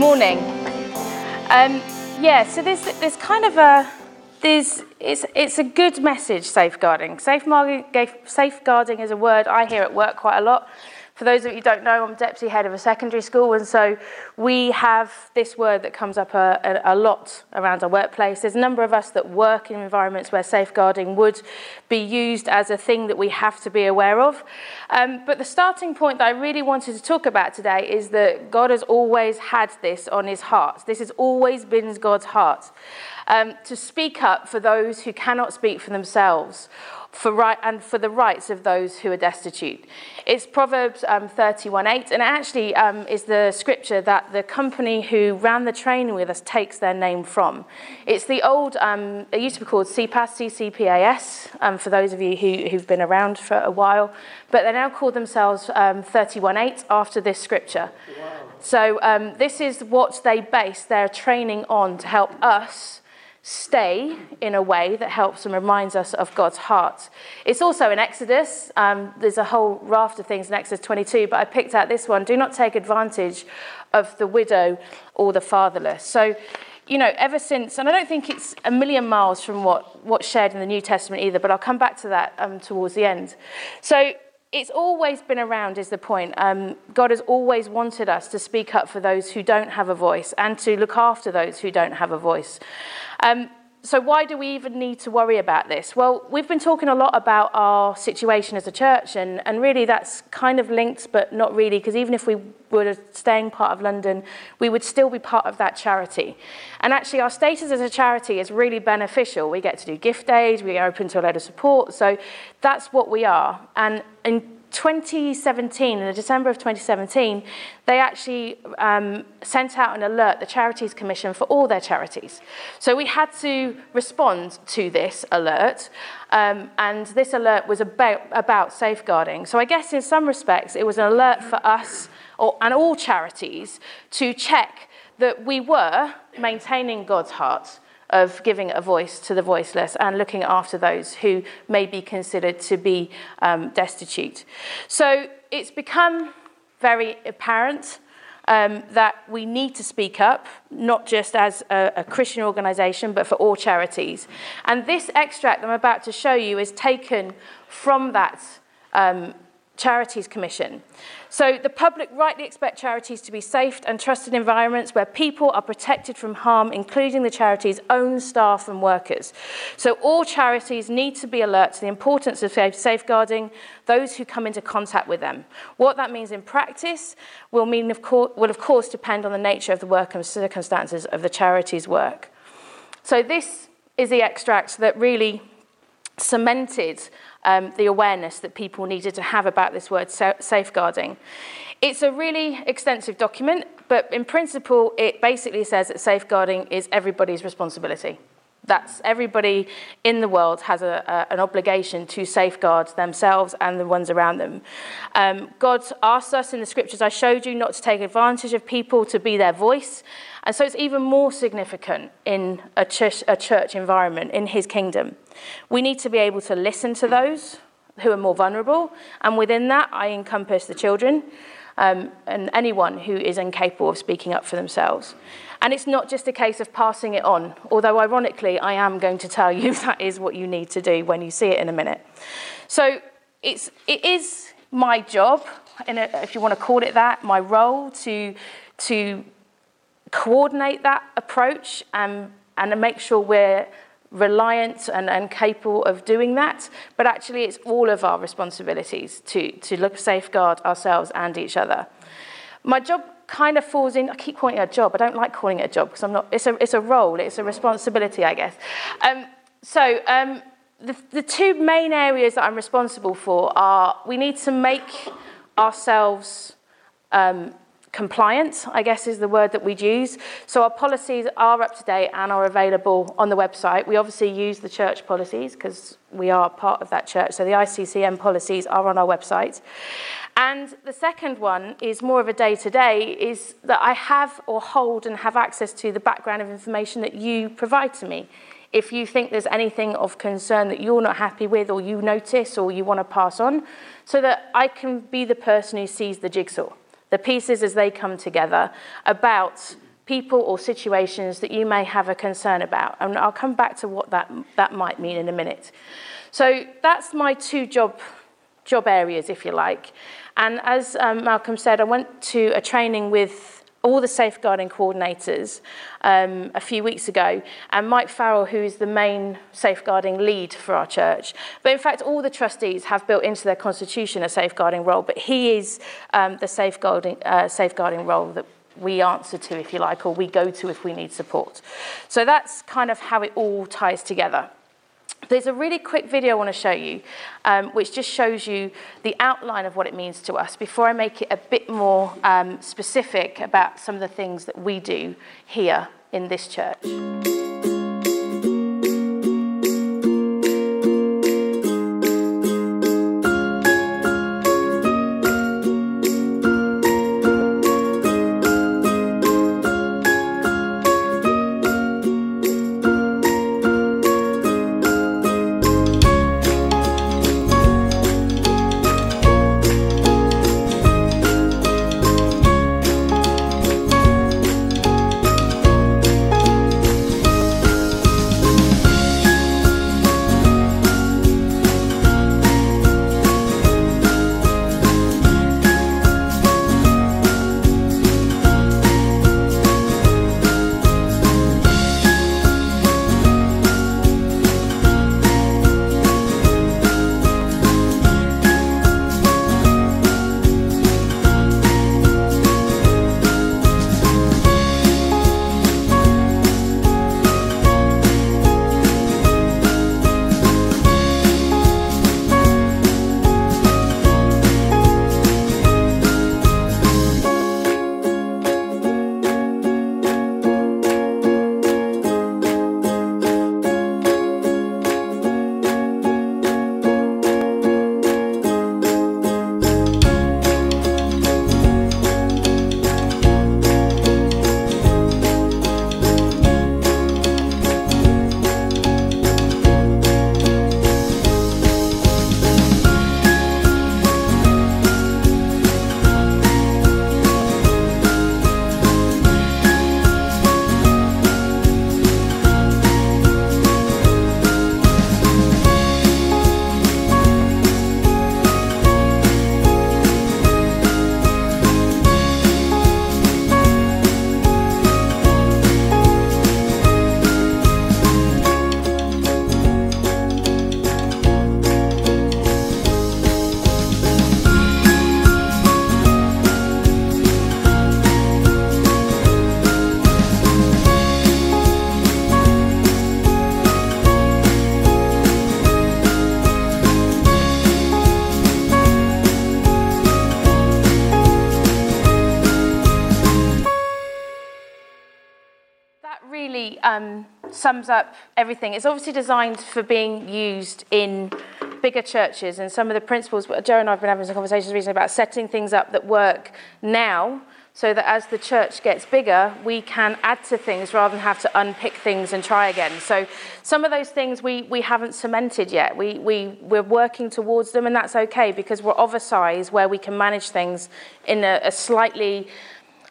Morning. Um, yeah, so there's, there's kind of a, there's, it's, it's a good message, safeguarding. Safeguarding, safeguarding is a word I hear at work quite a lot. For those of you who don't know, I'm deputy head of a secondary school, and so we have this word that comes up a, a, a, lot around our workplace. There's a number of us that work in environments where safeguarding would be used as a thing that we have to be aware of. Um, but the starting point that I really wanted to talk about today is that God has always had this on his heart. This has always been God's heart. Um, to speak up for those who cannot speak for themselves for right, and for the rights of those who are destitute. It's Proverbs um, 31.8, and it actually um, is the scripture that the company who ran the training with us takes their name from. It's the old, um, it used to be called CPAS, CCPAS, um, for those of you who, who've been around for a while, but they now call themselves um, 31.8 after this scripture. Wow. So um, this is what they base their training on to help us stay in a way that helps and reminds us of God's heart. It's also in Exodus. Um, there's a whole raft of things in Exodus 22, but I picked out this one. Do not take advantage of the widow or the fatherless. So, you know, ever since, and I don't think it's a million miles from what, what's shared in the New Testament either, but I'll come back to that um, towards the end. So, it's always been around, is the point. Um, God has always wanted us to speak up for those who don't have a voice and to look after those who don't have a voice. Um, so, why do we even need to worry about this? Well, we've been talking a lot about our situation as a church, and, and really that's kind of linked, but not really, because even if we were staying part of London, we would still be part of that charity. And actually, our status as a charity is really beneficial. We get to do gift aid, we are open to a lot of support, so that's what we are. And in 2017, in the December of 2017, they actually um, sent out an alert, the Charities Commission, for all their charities. So we had to respond to this alert, um, and this alert was about, about safeguarding. So I guess in some respects, it was an alert for us or, and all charities to check that we were maintaining God's heart of giving a voice to the voiceless and looking after those who may be considered to be um, destitute. So it's become very apparent um, that we need to speak up, not just as a, a Christian organisation, but for all charities. And this extract I'm about to show you is taken from that um, Charities Commission. So the public rightly expect charities to be safe and trusted environments where people are protected from harm, including the charity's own staff and workers. So all charities need to be alert to the importance of safeguarding those who come into contact with them. What that means in practice will, mean of course, will of course depend on the nature of the work and circumstances of the charity's work. So this is the extract that really cemented um, the awareness that people needed to have about this word safeguarding. It's a really extensive document, but in principle, it basically says that safeguarding is everybody's responsibility. That's everybody in the world has a, a, an obligation to safeguard themselves and the ones around them. Um, God asks us in the scriptures I showed you not to take advantage of people, to be their voice. And so it's even more significant in a church, a church environment, in his kingdom. We need to be able to listen to those who are more vulnerable, and within that, I encompass the children um, and anyone who is incapable of speaking up for themselves. And it's not just a case of passing it on, although ironically, I am going to tell you that is what you need to do when you see it in a minute. So it's, it is my job, a, if you want to call it that, my role to, to coordinate that approach and, and make sure we're reliant and, and capable of doing that, but actually it's all of our responsibilities to, to look safeguard ourselves and each other. My job kind of falls in, I keep calling it a job, I don't like calling it a job because I'm not, it's a, it's a role, it's a responsibility, I guess. Um, so um, the, the two main areas that I'm responsible for are we need to make ourselves um, compliant, I guess is the word that we'd use. So our policies are up to date and are available on the website. We obviously use the church policies because we are part of that church. So the ICCM policies are on our website. And the second one is more of a day to day is that I have or hold and have access to the background of information that you provide to me. If you think there's anything of concern that you're not happy with or you notice or you want to pass on, so that I can be the person who sees the jigsaw the pieces as they come together about people or situations that you may have a concern about. And I'll come back to what that, that might mean in a minute. So that's my two job, job areas, if you like. And as um, Malcolm said, I went to a training with all the safeguarding coordinators um, a few weeks ago, and Mike Farrell, who is the main safeguarding lead for our church. But in fact, all the trustees have built into their constitution a safeguarding role, but he is um, the safeguarding, uh, safeguarding role that we answer to, if you like, or we go to if we need support. So that's kind of how it all ties together. There's a really quick video I want to show you, um, which just shows you the outline of what it means to us before I make it a bit more um, specific about some of the things that we do here in this church. Um, sums up everything. It's obviously designed for being used in bigger churches, and some of the principles. Joe and I have been having some conversations recently about setting things up that work now, so that as the church gets bigger, we can add to things rather than have to unpick things and try again. So some of those things we, we haven't cemented yet. We, we, we're working towards them, and that's okay because we're of a size where we can manage things in a, a slightly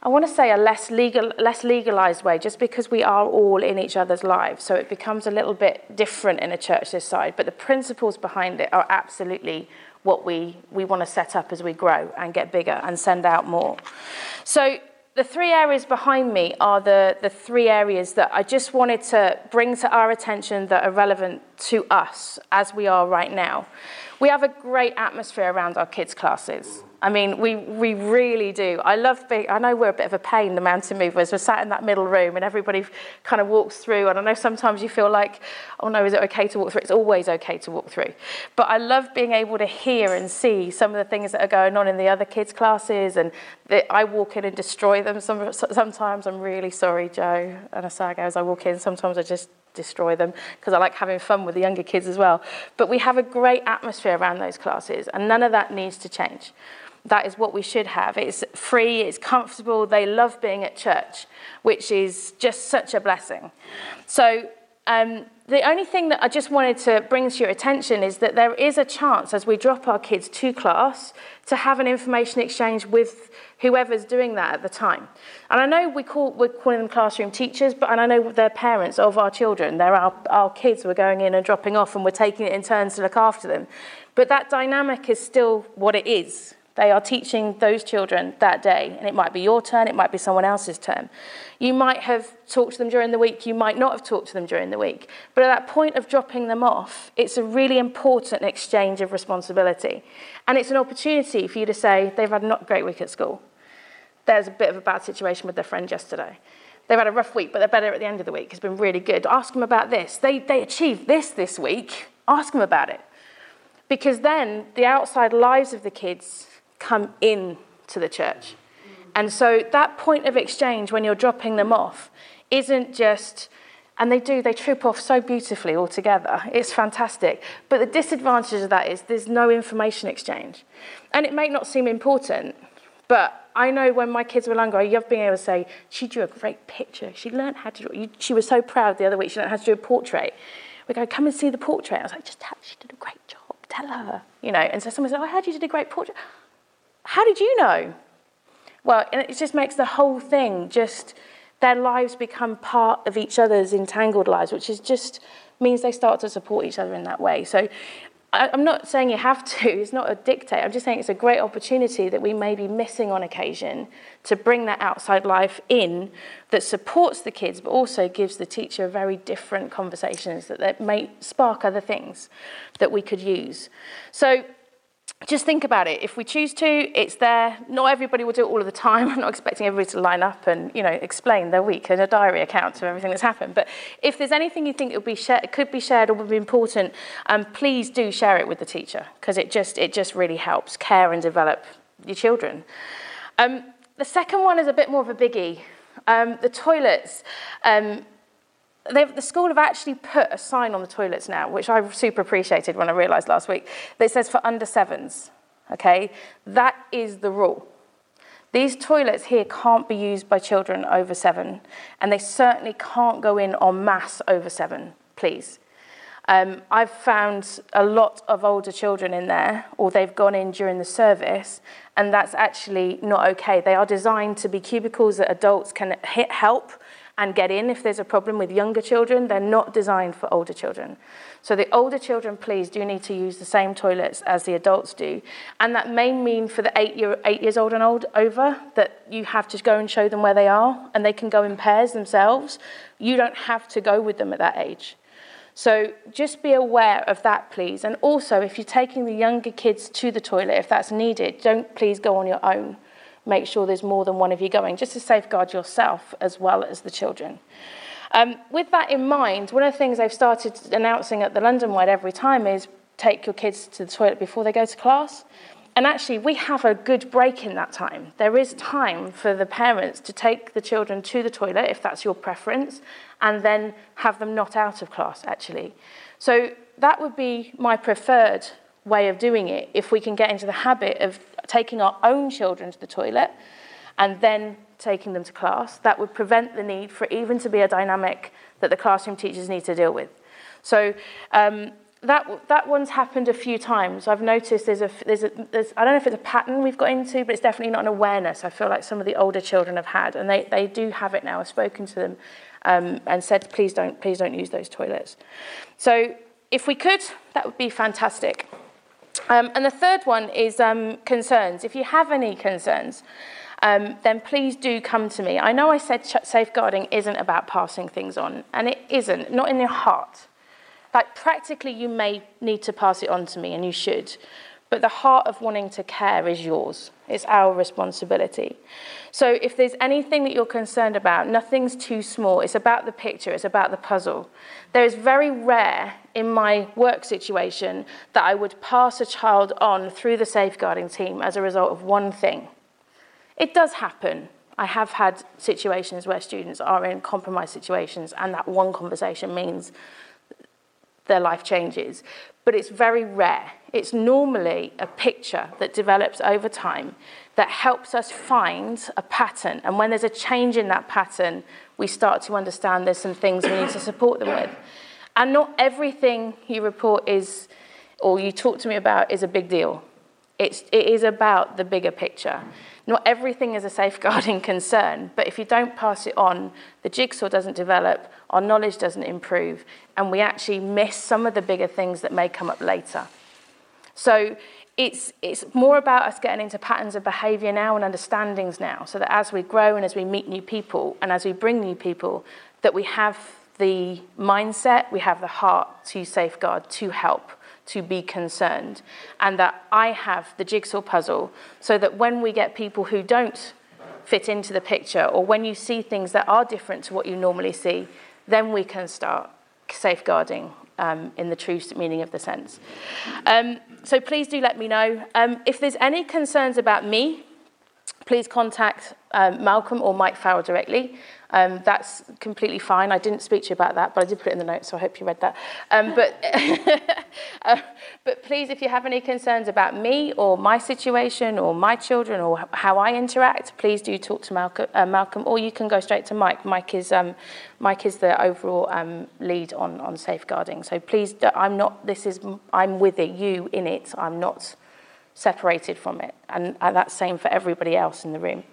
I want to say a less legal, less legalized way, just because we are all in each other's lives. So it becomes a little bit different in a church this side. But the principles behind it are absolutely what we, we want to set up as we grow and get bigger and send out more. So the three areas behind me are the, the three areas that I just wanted to bring to our attention that are relevant to us as we are right now. We have a great atmosphere around our kids' classes. I mean, we, we really do. I love being, I know we're a bit of a pain, the mountain movers. We're sat in that middle room and everybody kind of walks through. And I know sometimes you feel like, oh no, is it okay to walk through? It's always okay to walk through. But I love being able to hear and see some of the things that are going on in the other kids' classes. And I walk in and destroy them. Some, sometimes I'm really sorry, Joe and Asago, as I walk in. Sometimes I just destroy them because I like having fun with the younger kids as well. But we have a great atmosphere around those classes, and none of that needs to change. That is what we should have. It's free, it's comfortable, they love being at church, which is just such a blessing. So, Um, the only thing that I just wanted to bring to your attention is that there is a chance as we drop our kids to class to have an information exchange with whoever's doing that at the time. And I know we call, we're calling them classroom teachers, but and I know they're parents of our children. They're our, our kids we're going in and dropping off and we're taking it in turns to look after them. But that dynamic is still what it is. They are teaching those children that day, and it might be your turn, it might be someone else's turn. You might have talked to them during the week, you might not have talked to them during the week. But at that point of dropping them off, it's a really important exchange of responsibility. And it's an opportunity for you to say, they've had a not great week at school. There's a bit of a bad situation with their friend yesterday. They've had a rough week, but they're better at the end of the week. It's been really good. Ask them about this. They, they achieved this this week. Ask them about it. Because then the outside lives of the kids come in to the church. And so that point of exchange when you're dropping them off isn't just, and they do, they trip off so beautifully all together. It's fantastic. But the disadvantage of that is there's no information exchange. And it may not seem important, but I know when my kids were younger, I love being able to say, she drew a great picture. She learned how to draw. She was so proud the other week, she learned how to do a portrait. We go, come and see the portrait. I was like, just tell her she did a great job. Tell her. You know, and so someone said, oh, I heard you did a great portrait. How did you know? Well, it just makes the whole thing just their lives become part of each other's entangled lives, which is just means they start to support each other in that way. So I, I'm not saying you have to, it's not a dictate. I'm just saying it's a great opportunity that we may be missing on occasion to bring that outside life in that supports the kids, but also gives the teacher very different conversations that, that may spark other things that we could use. So just think about it. If we choose to, it's there. Not everybody will do it all of the time. I'm not expecting everybody to line up and you know explain their week and a diary account of everything that's happened. But if there's anything you think it, be could be shared or would be important, um, please do share it with the teacher because it just it just really helps care and develop your children. Um, the second one is a bit more of a biggie. Um, the toilets. Um, the school have actually put a sign on the toilets now, which I super appreciated when I realised last week, that says for under sevens. Okay, that is the rule. These toilets here can't be used by children over seven, and they certainly can't go in en masse over seven, please. Um, I've found a lot of older children in there, or they've gone in during the service, and that's actually not okay. They are designed to be cubicles that adults can help and get in if there's a problem with younger children. They're not designed for older children. So the older children, please, do need to use the same toilets as the adults do. And that may mean for the eight, year, eight years old and old over that you have to go and show them where they are and they can go in pairs themselves. You don't have to go with them at that age. So just be aware of that, please. And also, if you're taking the younger kids to the toilet, if that's needed, don't please go on your own make sure there's more than one of you going, just to safeguard yourself as well as the children. Um, with that in mind, one of the things I've started announcing at the London Wide every time is take your kids to the toilet before they go to class. And actually, we have a good break in that time. There is time for the parents to take the children to the toilet, if that's your preference, and then have them not out of class, actually. So that would be my preferred way of doing it if we can get into the habit of taking our own children to the toilet and then taking them to class. That would prevent the need for even to be a dynamic that the classroom teachers need to deal with. So um, that, that one's happened a few times. I've noticed there's a, there's a there's, I don't know if it's a pattern we've got into, but it's definitely not an awareness I feel like some of the older children have had, and they, they do have it now. I've spoken to them um, and said, please don't, please don't use those toilets. So if we could, that would be fantastic. Um, and the third one is um, concerns. If you have any concerns, um, then please do come to me. I know I said safeguarding isn't about passing things on, and it isn't, not in your heart. Like, practically, you may need to pass it on to me, and you should. But the heart of wanting to care is yours. It's our responsibility. So if there's anything that you're concerned about, nothing's too small. It's about the picture, it's about the puzzle. There is very rare in my work situation that I would pass a child on through the safeguarding team as a result of one thing. It does happen. I have had situations where students are in compromised situations, and that one conversation means their life changes. But it's very rare. It's normally a picture that develops over time that helps us find a pattern. And when there's a change in that pattern, we start to understand there's some things we need to support them with. And not everything you report is, or you talk to me about, is a big deal. It's, it is about the bigger picture. Not everything is a safeguarding concern, but if you don't pass it on, the jigsaw doesn't develop, our knowledge doesn't improve, and we actually miss some of the bigger things that may come up later. So it's, it's more about us getting into patterns of behaviour now and understandings now, so that as we grow and as we meet new people and as we bring new people, that we have the mindset, we have the heart to safeguard, to help, to be concerned, and that I have the jigsaw puzzle so that when we get people who don't fit into the picture, or when you see things that are different to what you normally see, then we can start safeguarding um, in the true meaning of the sense. Um, so please do let me know. Um, if there's any concerns about me, please contact um, Malcolm or Mike Farrell directly. Um, that's completely fine. I didn't speak to you about that, but I did put it in the notes, so I hope you read that. Um, but, uh, but please, if you have any concerns about me or my situation or my children or how I interact, please do talk to Malcolm, uh, Malcolm or you can go straight to Mike. Mike is, um, Mike is the overall um, lead on, on safeguarding. So please, I'm not, this is, I'm with it, you in it. I'm not separated from it. And, and that's same for everybody else in the room.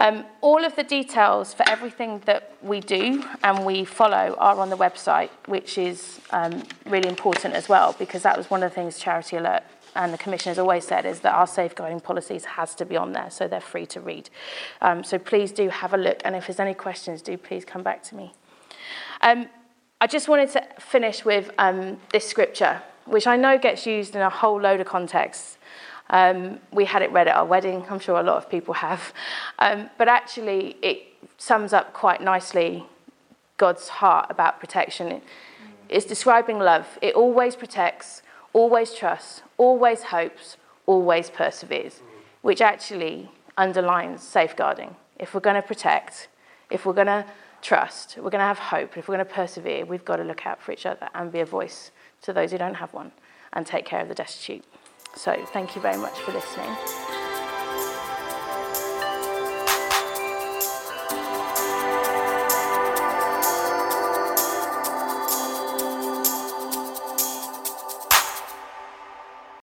Um, all of the details for everything that we do and we follow are on the website, which is um, really important as well, because that was one of the things Charity Alert and the Commission has always said is that our safeguarding policies has to be on there, so they're free to read. Um, so please do have a look, and if there's any questions, do please come back to me. Um, I just wanted to finish with um, this scripture, which I know gets used in a whole load of contexts. Um, we had it read at our wedding, I'm sure a lot of people have. Um, but actually, it sums up quite nicely God's heart about protection. It's describing love. It always protects, always trusts, always hopes, always perseveres, which actually underlines safeguarding. If we're going to protect, if we're going to trust, we're going to have hope, if we're going to persevere, we've got to look out for each other and be a voice to those who don't have one and take care of the destitute. So thank you very much for listening.